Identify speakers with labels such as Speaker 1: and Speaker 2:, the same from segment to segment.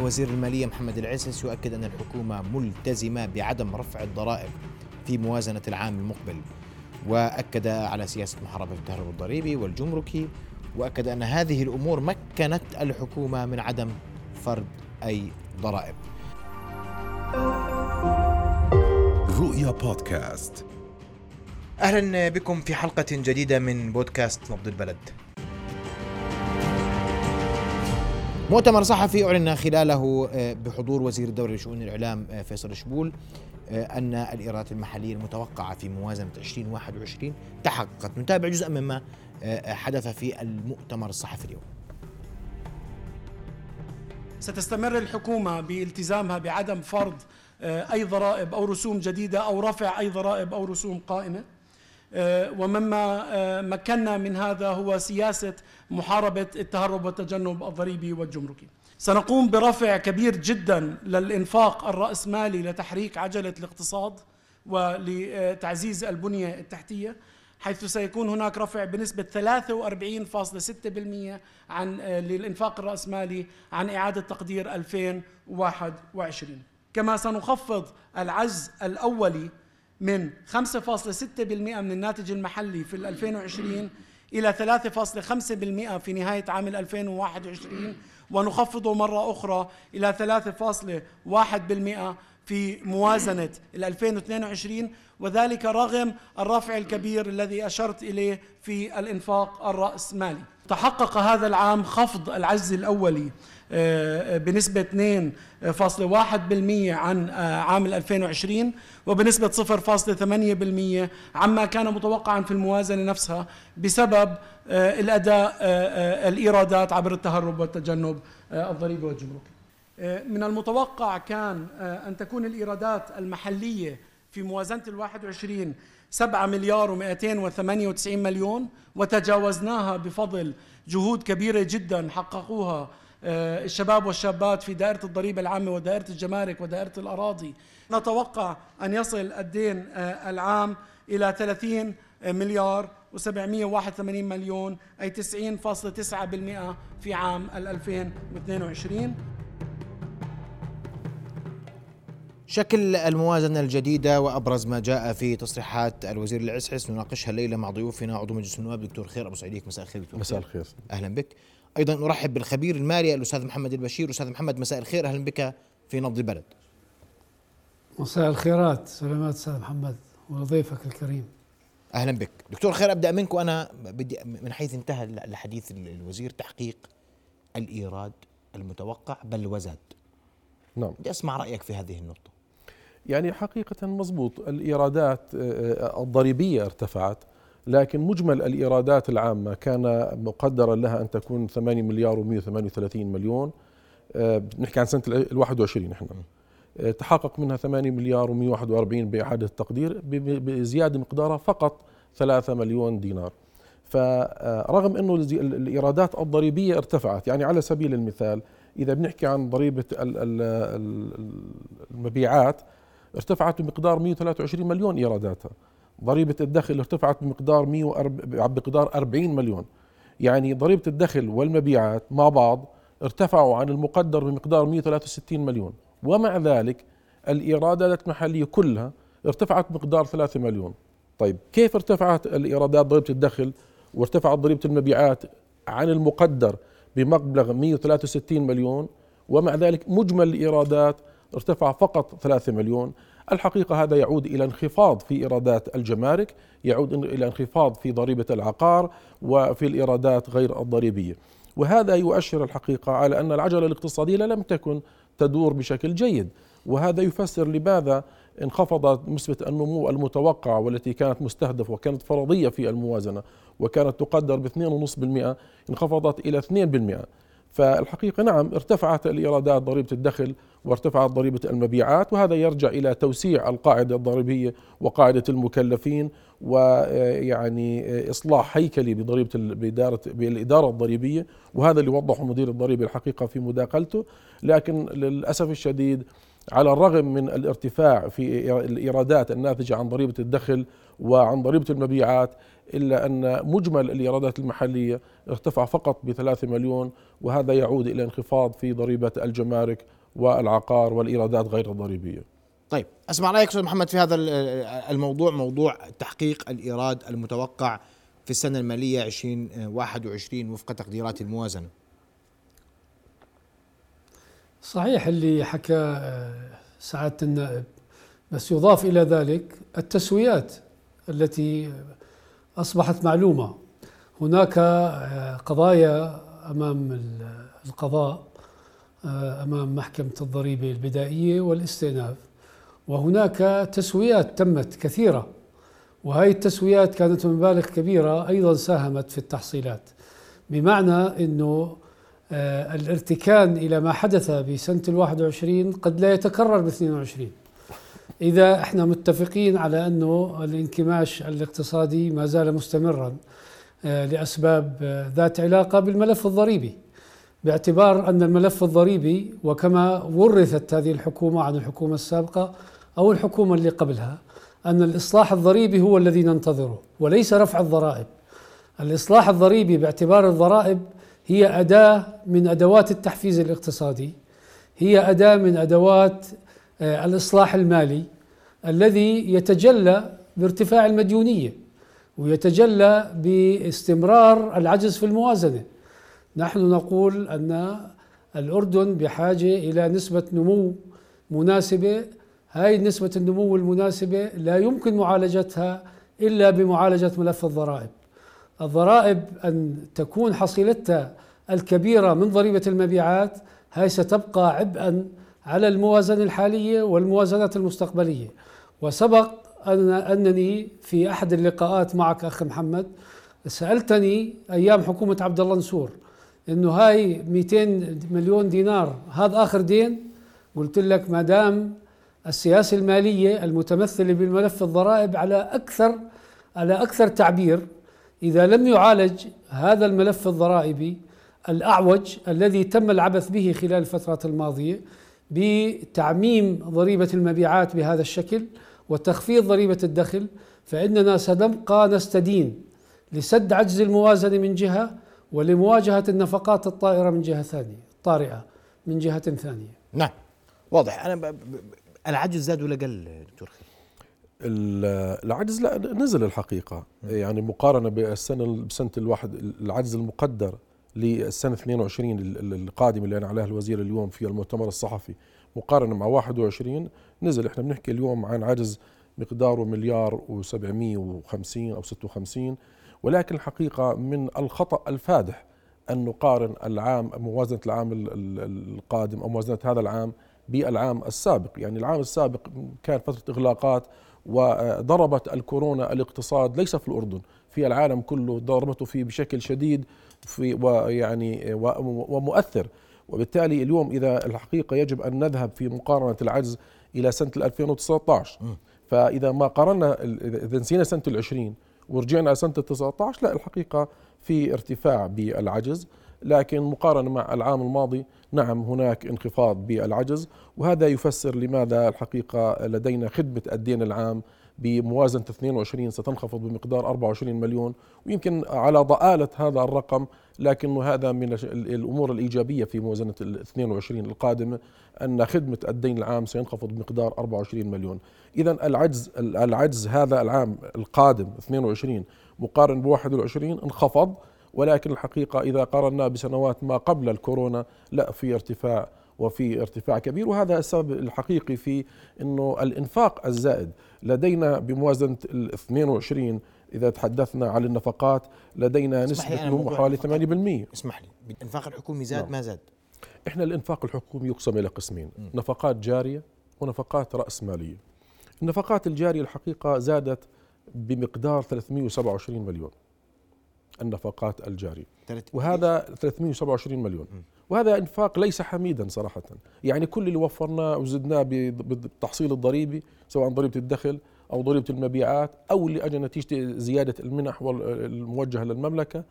Speaker 1: وزير المالية محمد العسس يؤكد أن الحكومة ملتزمة بعدم رفع الضرائب في موازنة العام المقبل. وأكد على سياسة محاربة التهرب الضريبي والجمركي وأكد أن هذه الأمور مكنت الحكومة من عدم فرض أي ضرائب.
Speaker 2: رؤيا بودكاست.
Speaker 1: أهلا بكم في حلقة جديدة من بودكاست نبض البلد. مؤتمر صحفي أعلن خلاله آه، بحضور وزير الدولة لشؤون الإعلام آه، فيصل شبول آه، أن الإيرادات المحلية المتوقعة في موازنة 2021 تحققت. نتابع جزءا مما حدث في المؤتمر الصحفي اليوم.
Speaker 3: ستستمر الحكومة بالتزامها بعدم فرض أي ضرائب أو رسوم جديدة أو رفع أي ضرائب أو رسوم قائمة؟ ومما آه، مكنا من هذا هو سياسة محاربة التهرب والتجنب الضريبي والجمركي. سنقوم برفع كبير جدا للإنفاق الرأسمالي لتحريك عجلة الاقتصاد ولتعزيز البنية التحتية حيث سيكون هناك رفع بنسبة 43.6% عن آه، للإنفاق الرأسمالي عن إعادة تقدير 2021 كما سنخفض العجز الأولي من 5.6% من الناتج المحلي في 2020 إلى 3.5% في نهاية عام 2021 ونخفضه مرة أخرى إلى 3.1% في موازنة 2022 وذلك رغم الرفع الكبير الذي أشرت إليه في الإنفاق الرأسمالي. تحقق هذا العام خفض العجز الأولي آه، بنسبة 2.1% عن آه، عام 2020 وبنسبة 0.8% عما كان متوقعا في الموازنة نفسها بسبب آه، الأداء الإيرادات عبر التهرب والتجنب الضريبي والجمركي من المتوقع كان أن تكون الإيرادات المحلية في موازنة الواحد وعشرين 7 مليار و298 مليون وتجاوزناها بفضل جهود كبيرة جدا حققوها آه، الشباب والشابات في دائرة الضريبة العامة ودائرة الجمارك ودائرة الأراضي. نتوقع أن يصل الدين آه، العام إلى 30 مليار و781 مليون أي 90.9% في عام 2022
Speaker 1: شكل الموازنة الجديدة وأبرز ما جاء في تصريحات الوزير العسعس نناقشها الليلة مع ضيوفنا عضو مجلس النواب. دكتور خير أبو سعيديك مساء الخير دكتور
Speaker 4: مساء الخير.
Speaker 1: أهلا بك. أيضا نرحب بالخبير المالي الأستاذ محمد البشير. أستاذ محمد مساء الخير. أهلا بك في نبض البلد.
Speaker 5: مساء الخيرات. سلامات أستاذ محمد وضيفك الكريم.
Speaker 1: أهلا بك. دكتور خير أبدأ منك وأنا بدي من حيث انتهى الحديث الوزير تحقيق الإيراد المتوقع بل وزاد.
Speaker 4: نعم.
Speaker 1: بدي أسمع رأيك في هذه النقطة.
Speaker 4: يعني حقيقة مضبوط. الإيرادات آه، آه، الضريبية ارتفعت لكن مجمل الإيرادات العامة كان مقدرا لها أن تكون 8 مليار و138 مليون. آه، نحكي عن سنة ال 21 نحن تحقق منها 8 مليار و141 بإعادة التقدير بزيادة مقدارها فقط 3 مليون دينار. فرغم أنه الإيرادات الضريبية ارتفعت يعني على سبيل المثال إذا بنحكي عن ضريبة المبيعات ارتفعت بمقدار 123 مليون إيراداتها. ضريبة الدخل ارتفعت بمقدار 140 بمقدار 40 مليون. يعني ضريبة الدخل والمبيعات مع بعض ارتفعوا عن المقدر بمقدار 163 مليون. ومع ذلك الإيرادات المحلية كلها ارتفعت بمقدار 3 مليون. طيب كيف ارتفعت الإيرادات ضريبة الدخل وارتفعت ضريبة المبيعات عن المقدر بمبلغ 163 مليون؟ ومع ذلك مجمل الإيرادات ارتفع فقط 3 مليون. الحقيقة هذا يعود إلى انخفاض في إيرادات الجمارك يعود إلى انخفاض في ضريبة العقار وفي الإيرادات غير الضريبية. وهذا يؤشر الحقيقة على أن العجلة الاقتصادية لم تكن تدور بشكل جيد. وهذا يفسر لماذا انخفضت نسبة النمو المتوقعة والتي كانت مستهدفة وكانت فرضية في الموازنة وكانت تقدر ب 2.5% انخفضت إلى 2% فالحقيقة نعم ارتفعت الإيرادات ضريبة الدخل وارتفعت ضريبة المبيعات وهذا يرجع إلى توسيع القاعدة الضريبية وقاعدة المكلفين ويعني إصلاح هيكلي بضريبة بإدارة بالإدارة الضريبية وهذا اللي وضحه مدير الضريبة الحقيقة في مداخلته. لكن للأسف الشديد على الرغم من الارتفاع في الإيرادات الناتجة عن ضريبة الدخل وعن ضريبة المبيعات إلا أن مجمل الإيرادات المحلية ارتفع فقط بثلاثة مليون وهذا يعود إلى انخفاض في ضريبة الجمارك والعقار والإيرادات غير الضريبية.
Speaker 1: طيب أسمع رأيك أستاذ محمد في هذا الموضوع موضوع تحقيق الإيراد المتوقع في السنة المالية 2021 وفق تقديرات الموازنة.
Speaker 5: صحيح اللي حكى آه، سعادة النائب بس يضاف إلى ذلك التسويات التي أصبحت معلومة. هناك آه، قضايا أمام القضاء آه، أمام محكمة الضريبة البدائية والاستئناف وهناك تسويات تمت كثيرة وهذه التسويات كانت بمبالغ كبيرة أيضا ساهمت في التحصيلات. بمعنى آه، الارتكان إلى ما حدث بسنة الواحد وعشرين قد لا يتكرر باثنين وعشرين. إذا إحنا متفقين على أنه الانكماش الاقتصادي ما زال مستمرا آه، لأسباب آه، ذات علاقة بالملف الضريبي. باعتبار أن الملف الضريبي وكما ورثت هذه الحكومة عن الحكومة السابقة أو الحكومة اللي قبلها أن الإصلاح الضريبي هو الذي ننتظره وليس رفع الضرائب. الإصلاح الضريبي باعتبار الضرائب هي أداة من أدوات التحفيز الاقتصادي هي أداة من أدوات آه، الإصلاح المالي الذي يتجلى بارتفاع المديونية ويتجلى باستمرار العجز في الموازنة. نحن نقول أن الأردن بحاجة إلى نسبة نمو مناسبة. هاي نسبة النمو المناسبة لا يمكن معالجتها إلا بمعالجة ملف الضرائب. الضرائب أن تكون حصيلتها الكبيرة من ضريبة المبيعات هاي ستبقى عبئا على الموازنة الحالية والموازنات المستقبلية. وسبق أن أنني في أحد اللقاءات معك أخ محمد سألتني أيام حكومة عبد الله نسور إنه هاي 200 مليون دينار هذا آخر دين؟ قلت لك ما دام السياسة المالية المتمثلة بالملف الضرائب على أكثر على أكثر تعبير إذا لم يعالج هذا الملف الضرائبي الأعوج الذي تم العبث به خلال الفترات الماضية بتعميم ضريبة المبيعات بهذا الشكل وتخفيض ضريبة الدخل فإننا سنبقى نستدين لسد عجز الموازنة من جهة ولمواجهة النفقات الطائرة من جهة ثانية طارئة من جهة ثانية.
Speaker 1: نعم. واضح. أنا العجز زاد ولا قل دكتور خير؟
Speaker 4: العجز لا نزل الحقيقة. يعني مقارنة بالسنة بسنة الواحد العجز المقدر للسنة 22 القادمه اللي أنا عليها الوزير اليوم في المؤتمر الصحفي. مقارنة مع 21 نزل. إحنا بنحكي اليوم عن عجز مقداره مليار و750 أو 56 ولكن الحقيقة من الخطأ الفادح أن نقارن العام موازنة العام القادم أو موازنة هذا العام بالعام السابق. يعني العام السابق كان فترة إغلاقات وضربت الكورونا الاقتصاد ليس في الأردن في العالم كله ضربته فيه بشكل شديد في ويعني ومؤثر. وبالتالي اليوم إذا الحقيقة يجب أن نذهب في مقارنة العجز إلى سنة 2019 فإذا ما قارنا إذا نسينا سنة العشرين ورجعنا سنة 19 لا الحقيقة في ارتفاع بالعجز. لكن مقارنة مع العام الماضي نعم هناك انخفاض بالعجز وهذا يفسر لماذا الحقيقة لدينا خدمة الدين العام بموازنة 22 ستنخفض بمقدار 24 مليون ويمكن على ضآلة هذا الرقم لكن هذا من الأمور الإيجابية في موازنة 22 القادمة أن خدمة الدين العام سينخفض بمقدار 24 مليون. إذا العجز العجز هذا العام القادم 22 مقارن ب 21 انخفض ولكن الحقيقة إذا قارنا بسنوات ما قبل الكورونا لا في ارتفاع وفي ارتفاع كبير وهذا السبب الحقيقي في إنه الإنفاق الزائد. لدينا بموازنة ال 22 إذا تحدثنا عن النفقات لدينا نسبة نمو حوالي 8%
Speaker 1: اسمح لي الإنفاق الحكومي زاد؟ نعم. ما زاد.
Speaker 4: إحنا الإنفاق الحكومي يقسم إلى قسمين م. نفقات جارية ونفقات رأس مالية. النفقات الجارية الحقيقة زادت بمقدار 327 مليون. النفقات الجارية. وهذا 327 مليون. وهذا إنفاق ليس حميدا صراحة. يعني كل اللي وفرناه وزدناه بالتحصيل الضريبي سواء ضريبة الدخل أو ضريبة المبيعات أو اللي أجى نتيجة زيادة المنح الموجهة للمملكة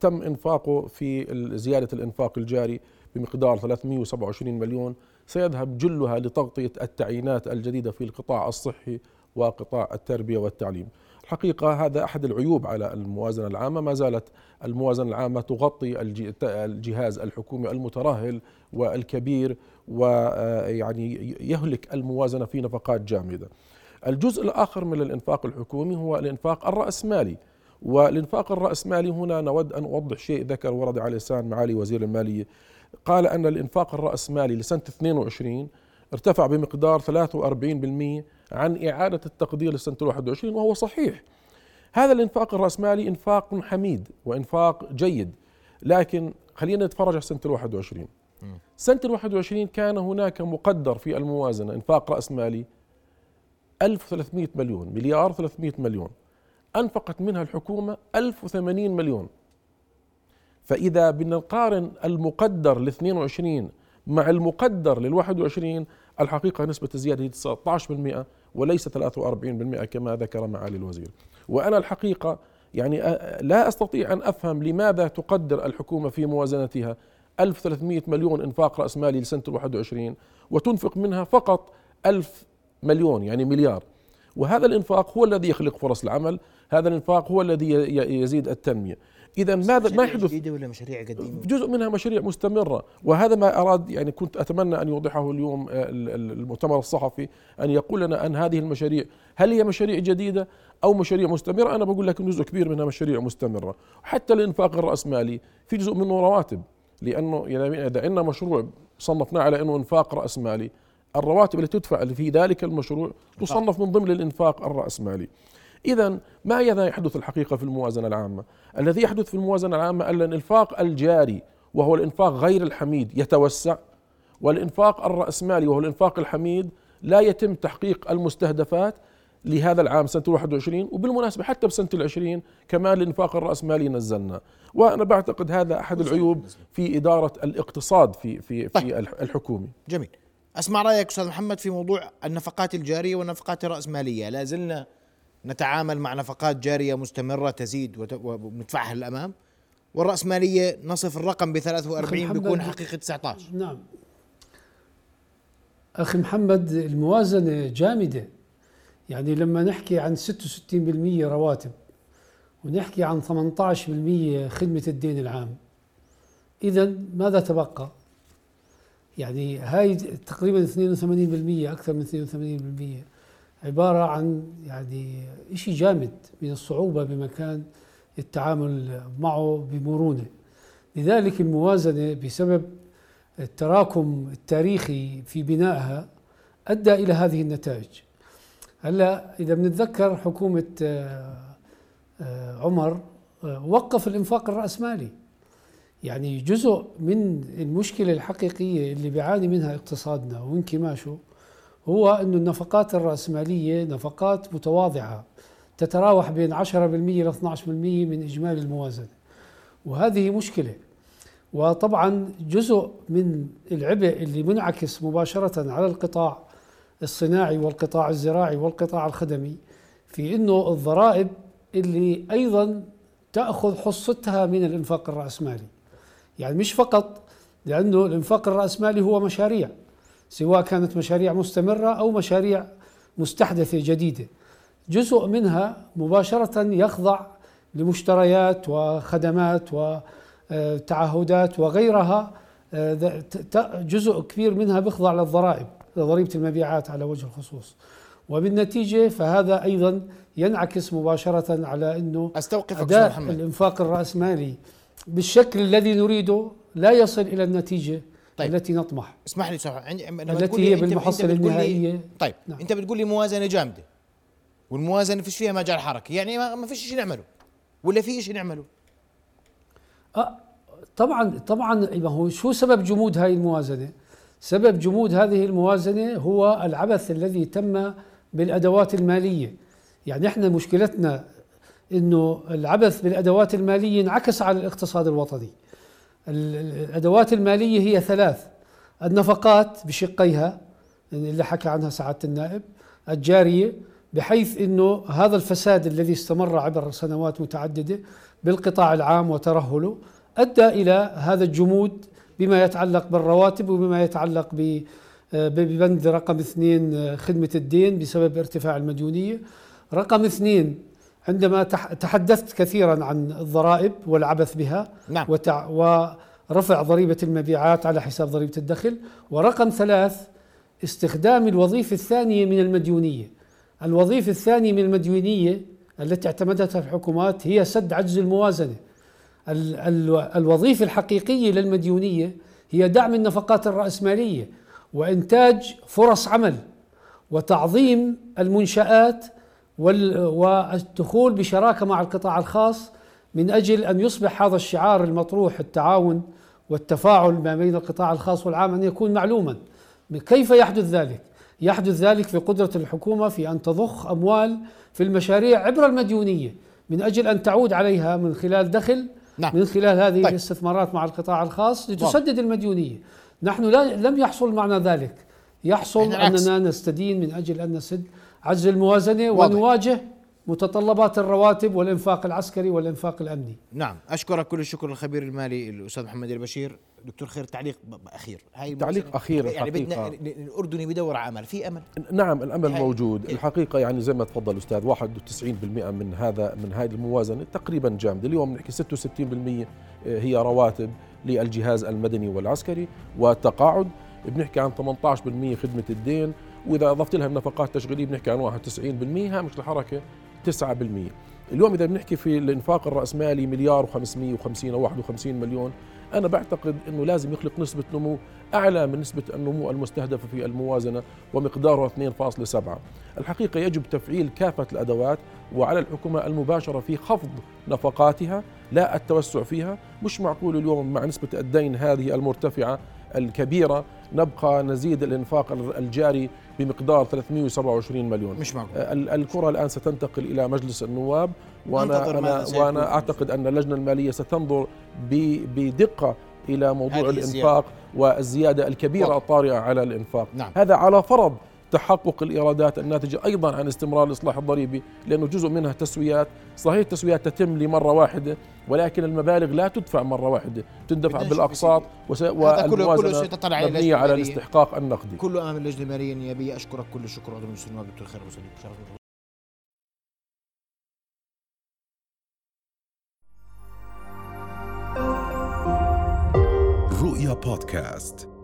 Speaker 4: تم إنفاقه في زيادة الإنفاق الجاري بمقدار 327 مليون. سيذهب جلها لتغطية التعيينات الجديدة في القطاع الصحي وقطاع التربية والتعليم. الحقيقة هذا أحد العيوب على الموازنة العامة. ما زالت الموازنة العامة تغطي الجهاز الحكومي المترهل والكبير ويعني يهلك الموازنة في نفقات جامدة. الجزء الآخر من الإنفاق الحكومي هو الإنفاق الرأسمالي. والإنفاق الرأسمالي هنا نود أن أوضح شيء ذكر ورد على لسان معالي وزير المالية. قال أن الإنفاق الرأسمالي لسنة 22 ارتفع بمقدار 43% عن إعادة التقدير لسنة 21 وهو صحيح. هذا الإنفاق الرأسمالي إنفاق حميد وإنفاق جيد. لكن خلينا نتفرج على سنة 21 سنة 21 كان هناك مقدر في الموازنة إنفاق رأسمالي 1300 مليون مليار 300 مليون. أنفقت منها الحكومة 1080 مليون. فإذا بدنا نقارن المقدر ل 22 مع المقدر لل 21 الحقيقة نسبة الزيادة هي 19% وليس 43% كما ذكر معالي الوزير. وأنا الحقيقة يعني لا أستطيع أن أفهم لماذا تقدر الحكومة في موازنتها. 1300 مليون إنفاق رأس مالي لسنة 21 وتنفق منها فقط 1000 مليون يعني مليار. وهذا الإنفاق هو الذي يخلق فرص العمل هذا الإنفاق هو الذي يزيد التنمية. إذا ماذا ما يحدث؟
Speaker 1: جديدة ولا مشاريع قديمة؟
Speaker 4: جزء منها مشاريع مستمرة وهذا ما أراد يعني كنت أتمنى أن يوضحه اليوم المؤتمر الصحفي أن يقول لنا أن هذه المشاريع. هل هي مشاريع جديدة أو مشاريع مستمرة؟ أنا بقول لك جزء كبير منها مشاريع مستمرة. حتى الإنفاق الرأسمالي في جزء منه رواتب لأنه يعني إذا عندنا مشروع صنفناه على أنه إنفاق رأسمالي الرواتب التي تدفع في ذلك المشروع تصنف من ضمن الإنفاق الرأسمالي. إذا ما يحدث الحقيقة في الموازنة العامة؟ الذي يحدث في الموازنة العامة أن الإنفاق الجاري وهو الإنفاق غير الحميد يتوسع. والإنفاق الرأسمالي وهو الإنفاق الحميد لا يتم تحقيق المستهدفات لهذا العام سنة 21 وبالمناسبة حتى بسنة العشرين كمان الإنفاق الرأسمالي نزلنا. وأنا بعتقد هذا أحد العيوب في إدارة الاقتصاد في في
Speaker 1: طيب.
Speaker 4: في الحكومي.
Speaker 1: جميل. أسمع رأيك أستاذ محمد في موضوع النفقات الجارية والنفقات الرأسمالية. لا زلنا نتعامل مع نفقات جارية مستمرة تزيد وندفعها للأمام والرأسمالية نصف الرقم ب 43 بيكون حقيقة 19
Speaker 5: نعم. أخي محمد الموازنة جامدة. يعني لما نحكي عن 66% رواتب ونحكي عن 18% خدمة الدين العام اذا ماذا تبقى؟ يعني هاي تقريبا 82% أكثر من 82% عبارة عن يعني شيء جامد من الصعوبة بمكان التعامل معه بمرونة. لذلك الموازنة بسبب التراكم التاريخي في بنائها أدى إلى هذه النتائج. هلأ إذا بنتذكر حكومة آه، عمر آه، وقف الإنفاق الرأسمالي. يعني جزء من المشكلة الحقيقية اللي بيعاني منها اقتصادنا وانكماشه هو أن النفقات الرأسمالية نفقات متواضعة تتراوح بين 10% إلى 12% من إجمالي الموازنة. وهذه مشكلة. وطبعا جزء من العبء اللي منعكس مباشرة على القطاع الصناعي والقطاع الزراعي والقطاع الخدمي في إنه الضرائب اللي أيضا تأخذ حصتها من الإنفاق الرأسمالي. يعني مش فقط لأنه الإنفاق الرأسمالي هو مشاريع. سواء كانت مشاريع مستمرة أو مشاريع مستحدثة جديدة. جزء منها مباشرة يخضع لمشتريات وخدمات وتعهدات وغيرها جزء كبير منها بيخضع للضرائب لضريبة المبيعات على وجه الخصوص. وبالنتيجة فهذا أيضا ينعكس مباشرة على أنه
Speaker 1: أستوقفك
Speaker 5: أداء الإنفاق الرأسمالي بالشكل الذي نريده لا يصل إلى النتيجة طيب. التي نطمح
Speaker 1: اسمح لي صراحة
Speaker 5: التي هي بالمحصله النهائية
Speaker 1: طيب نعم. أنت بتقول لي موازنة جامدة والموازنة فيش فيها مجال حركة يعني ما فيش شيء نعمله ولا في شيء نعمله
Speaker 5: أه طبعا طبعا ما هو شو سبب جمود هذه الموازنة سبب جمود هذه الموازنة هو العبث الذي تم بالأدوات المالية يعني إحنا مشكلتنا إنه العبث بالأدوات المالية انعكس على الاقتصاد الوطني. الأدوات المالية هي ثلاث. النفقات بشقيها اللي حكى عنها سعادة النائب. الجارية بحيث إنه هذا الفساد الذي استمر عبر سنوات متعددة بالقطاع العام وترهله أدى إلى هذا الجمود بما يتعلق بالرواتب وبما يتعلق ب ببند رقم اثنين آه، خدمة الدين بسبب ارتفاع المديونية. رقم اثنين عندما تحدثت كثيرا عن الضرائب والعبث بها
Speaker 1: نعم.
Speaker 5: وتع ورفع ضريبة المبيعات على حساب ضريبة الدخل ورقم ثلاث استخدام الوظيفة الثانية من المديونية الوظيفة الثانية من المديونية التي اعتمدتها الحكومات هي سد عجز الموازنة الوظيفة الحقيقية للمديونية هي دعم النفقات الرأسمالية وإنتاج فرص عمل وتعظيم المنشآت والدخول بشراكة مع القطاع الخاص من أجل أن يصبح هذا الشعار المطروح التعاون والتفاعل ما بين القطاع الخاص والعام أن يكون معلوما كيف يحدث ذلك؟ يحدث ذلك في قدرة الحكومة في أن تضخ أموال في المشاريع عبر المديونية من أجل أن تعود عليها من خلال دخل نعم. من خلال هذه طيب. الاستثمارات مع القطاع الخاص لتسدد المديونية نحن لا لم يحصل معنا ذلك يحصل أننا نستدين من أجل أن نسد عجز الموازنة واضح. ونواجه متطلبات الرواتب والإنفاق العسكري والإنفاق الأمني.
Speaker 1: نعم أشكرك كل الشكر الخبير المالي الأستاذ محمد البشير. دكتور خير تعليق أخير.
Speaker 4: هاي تعليق أخير
Speaker 1: يعني بدنا الأردني بدور عمل. في أمل؟
Speaker 4: نعم الأمل موجود. الحقيقة يعني زي ما تفضل أستاذ 91% من هذا من هذه الموازنة تقريبا جامدة. اليوم نحكي 66% هي رواتب للجهاز المدني والعسكري. والتقاعد بنحكي عن 18% خدمة الدين وإذا أضفت لها النفقات التشغيليه بنحكي عن 91% هامش الحركة 9% اليوم إذا بنحكي في الإنفاق الرأسمالي مليار و550 أو 51 مليون أنا بعتقد أنه لازم يخلق نسبة نمو أعلى من نسبة النمو المستهدفة في الموازنة ومقداره 2.7 الحقيقة يجب تفعيل كافة الأدوات وعلى الحكومة المباشرة في خفض نفقاتها لا التوسع فيها. مش معقول اليوم مع نسبة الدين هذه المرتفعة الكبيرة نبقى نزيد الإنفاق الجاري بمقدار 327 مليون.
Speaker 1: مش معقول.
Speaker 4: الكرة الآن ستنتقل إلى مجلس النواب وأنا أنا وأنا أعتقد أن اللجنة المالية ستنظر بدقة إلى موضوع الإنفاق والزيادة الكبيرة الطارئة على الإنفاق.
Speaker 1: نعم.
Speaker 4: هذا على فرض تحقق الإيرادات الناتجة أيضا عن استمرار الإصلاح الضريبي لأنه جزء منها تسويات. صحيح التسويات تتم لمرة واحدة ولكن المبالغ لا تدفع مرة واحدة. تندفع بالأقساط والموازنة مبنية على الاستحقاق النقدي.
Speaker 1: كله أمام اللجنة المالية النيابية أشكرك كل الشكر عضو مجلس النواب دكتور خير أبو
Speaker 2: رؤيا بودكاست.